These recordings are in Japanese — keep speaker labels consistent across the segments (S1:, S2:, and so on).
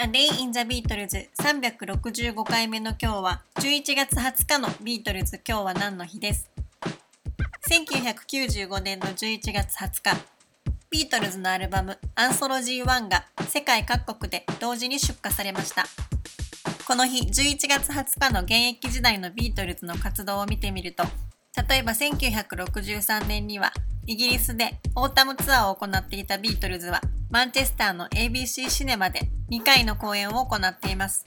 S1: A Day in the Beatles 365回目の今日は11月20日のビートルズ今日は何の日です？1995年の11月20日ビートルズのアルバムアンソロジー1が世界各国で同時に出荷されました。この日11月20日の現役時代のビートルズの活動を見てみると例えば1963年にはイギリスでオータムツアーを行っていたビートルズはマンチェスターの ABC シネマで2回の公演を行っています。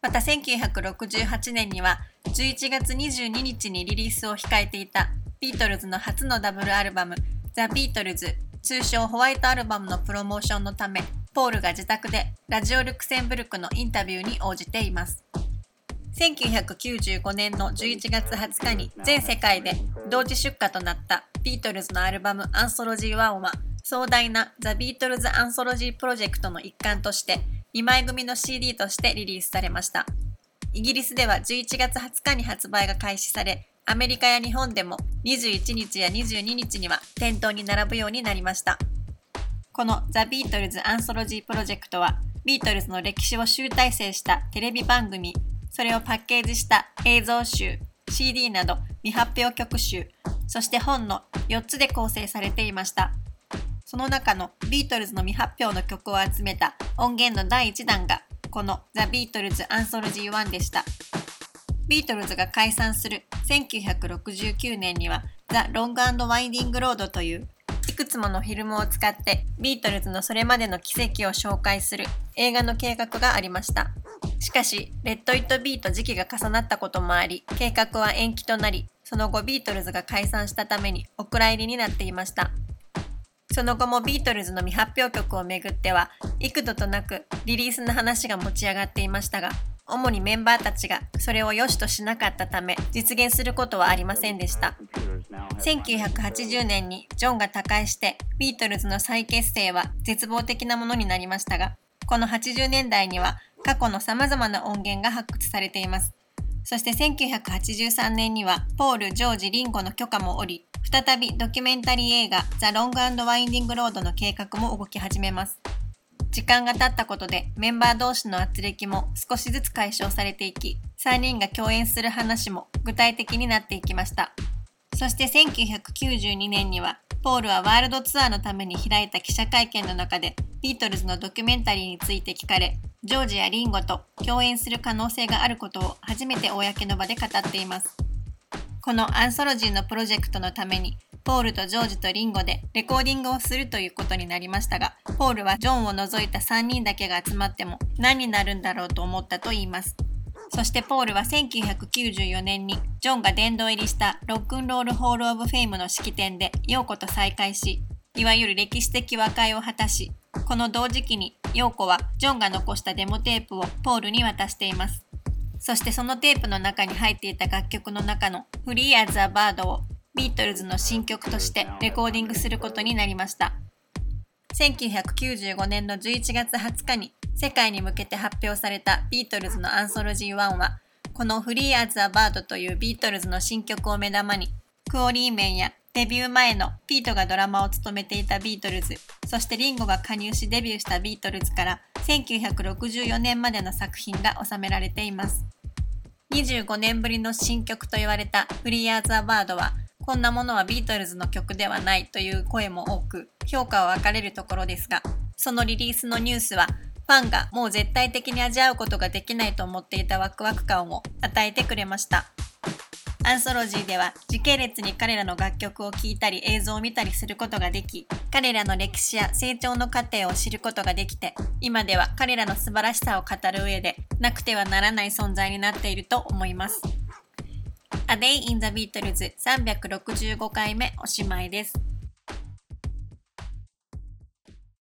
S1: また1968年には11月22日にリリースを控えていたビートルズの初のダブルアルバムザ・ビートルズ通称ホワイトアルバムのプロモーションのためポールが自宅でラジオ・ルクセンブルクのインタビューに応じています。1995年の11月20日に全世界で同時出荷となったビートルズのアルバムアンソロジー1は壮大なザ・ビートルズ・アンソロジープロジェクトの一環として2枚組の CD としてリリースされました。イギリスでは11月20日に発売が開始され、アメリカや日本でも21日や22日には店頭に並ぶようになりました。このザ・ビートルズ・アンソロジープロジェクトは、ビートルズの歴史を集大成したテレビ番組、それをパッケージした映像集、CD など未発表曲集、そして本の4つで構成されていました。その中のビートルズの未発表の曲を集めた音源の第1弾がこのザ・ビートルズ・アンソロジー1でした。ビートルズが解散する1969年にはザ・ロングアンドワインディング・ロードといういくつものフィルムを使ってビートルズのそれまでの軌跡を紹介する映画の計画がありました。しかし、レット・イット・ビーと時期が重なったこともあり、計画は延期となり、その後ビートルズが解散したためにお蔵入りになっていました。その後もビートルズの未発表曲をめぐっては幾度となくリリースの話が持ち上がっていましたが主にメンバーたちがそれを良しとしなかったため実現することはありませんでした。1980年にジョンが他界してビートルズの再結成は絶望的なものになりましたがこの80年代には過去の様々な音源が発掘されています。そして1983年にはポール・ジョージ・リンゴの許可もおり再びドキュメンタリー映画ザ・ロングワインディング・ロードの計画も動き始めます。時間が経ったことでメンバー同士の圧力も少しずつ解消されていき、3人が共演する話も具体的になっていきました。そして1992年には、ポールはワールドツアーのために開いた記者会見の中で、ビートルズのドキュメンタリーについて聞かれ、ジョージやリンゴと共演する可能性があることを初めて公の場で語っています。このアンソロジーのプロジェクトのために、ポールとジョージとリンゴでレコーディングをするということになりましたが、ポールはジョンを除いた3人だけが集まっても何になるんだろうと思ったと言います。そしてポールは1994年にジョンが殿堂入りしたロックンロールホールオブフェイムの式典でヨーコと再会し、いわゆる歴史的和解を果たし、この同時期にヨーコはジョンが残したデモテープをポールに渡しています。そしてそのテープの中に入っていた楽曲の中の Free as a Bird をビートルズの新曲としてレコーディングすることになりました。1995年の11月20日に世界に向けて発表されたビートルズのアンソロジー1は、この Free as a Bird というビートルズの新曲を目玉に、クオリーメンやデビュー前のピートがドラマーを務めていたビートルズ、そしてリンゴが加入しデビューしたビートルズから1964年までの作品が収められています。25年ぶりの新曲と言われたフリーアーザーバードは、こんなものはビートルズの曲ではないという声も多く、評価は分かれるところですが、そのリリースのニュースは、ファンがもう絶対的に味わうことができないと思っていたワクワク感を与えてくれました。アンソロジーでは時系列に彼らの楽曲を聴いたり映像を見たりすることができ、彼らの歴史や成長の過程を知ることができて、今では彼らの素晴らしさを語る上でなくてはならない存在になっていると思います。A Day in the Beatles 365回目おしまいです。